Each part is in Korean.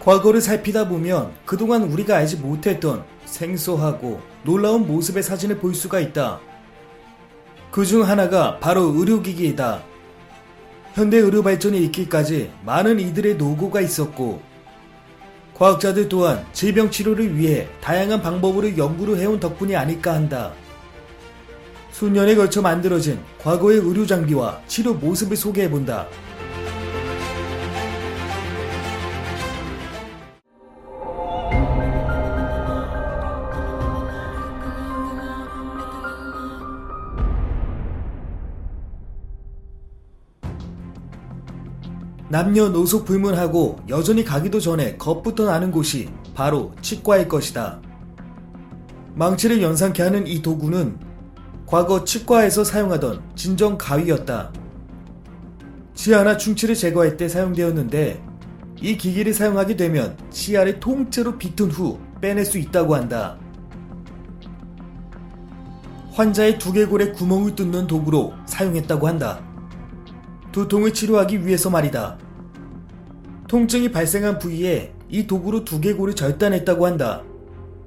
과거를 살피다 보면 그동안 우리가 알지 못했던 생소하고 놀라운 모습의 사진을 볼 수가 있다. 그 중 하나가 바로 의료기기이다. 현대 의료 발전이 있기까지 많은 이들의 노고가 있었고, 과학자들 또한 질병 치료를 위해 다양한 방법으로 연구를 해온 덕분이 아닐까 한다. 수년에 걸쳐 만들어진 과거의 의료 장비와 치료 모습을 소개해본다. 남녀노소 불문하고 여전히 가기도 전에 겁부터 나는 곳이 바로 치과일 것이다. 망치를 연상케 하는 이 도구는 과거 치과에서 사용하던 진정 가위였다. 치아나 충치를 제거할 때 사용되었는데 이 기기를 사용하게 되면 치아를 통째로 비튼 후 빼낼 수 있다고 한다. 환자의 두개골에 구멍을 뚫는 도구로 사용했다고 한다. 두통을 치료하기 위해서 말이다. 통증이 발생한 부위에 이 도구로 두개골을 절단했다고 한다.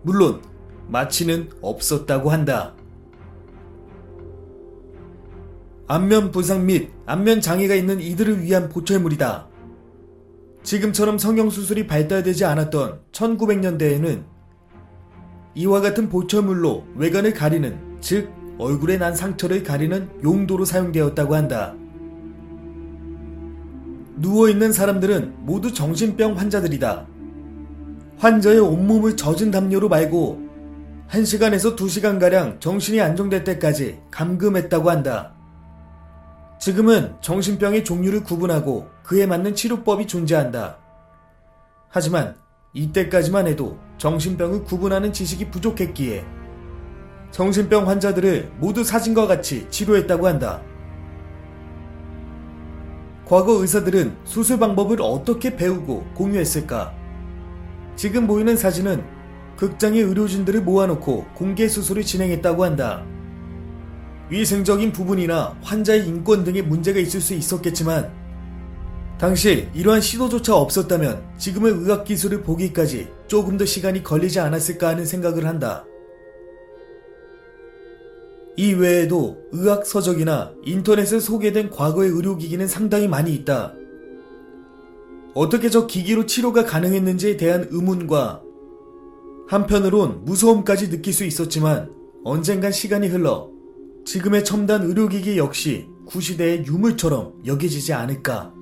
물론 마취는 없었다고 한다. 안면 부상 및 안면 장애가 있는 이들을 위한 보철물이다. 지금처럼 성형수술이 발달되지 않았던 1900년대에는 이와 같은 보철물로 외관을 가리는, 즉, 얼굴에 난 상처를 가리는 용도로 사용되었다고 한다. 누워있는 사람들은 모두 정신병 환자들이다. 환자의 온몸을 젖은 담요로 말고 1시간에서 2시간가량 정신이 안정될 때까지 감금했다고 한다. 지금은 정신병의 종류를 구분하고 그에 맞는 치료법이 존재한다. 하지만 이때까지만 해도 정신병을 구분하는 지식이 부족했기에 정신병 환자들을 모두 사진과 같이 치료했다고 한다. 과거 의사들은 수술 방법을 어떻게 배우고 공유했을까? 지금 보이는 사진은 극장의 의료진들을 모아놓고 공개 수술을 진행했다고 한다. 위생적인 부분이나 환자의 인권 등의 문제가 있을 수 있었겠지만, 당시 이러한 시도조차 없었다면 지금의 의학기술을 보기까지 조금 더 시간이 걸리지 않았을까 하는 생각을 한다. 이 외에도 의학 서적이나 인터넷에 소개된 과거의 의료기기는 상당히 많이 있다. 어떻게 저 기기로 치료가 가능했는지에 대한 의문과 한편으론 무서움까지 느낄 수 있었지만 언젠간 시간이 흘러 지금의 첨단 의료기기 역시 구시대의 유물처럼 여겨지지 않을까.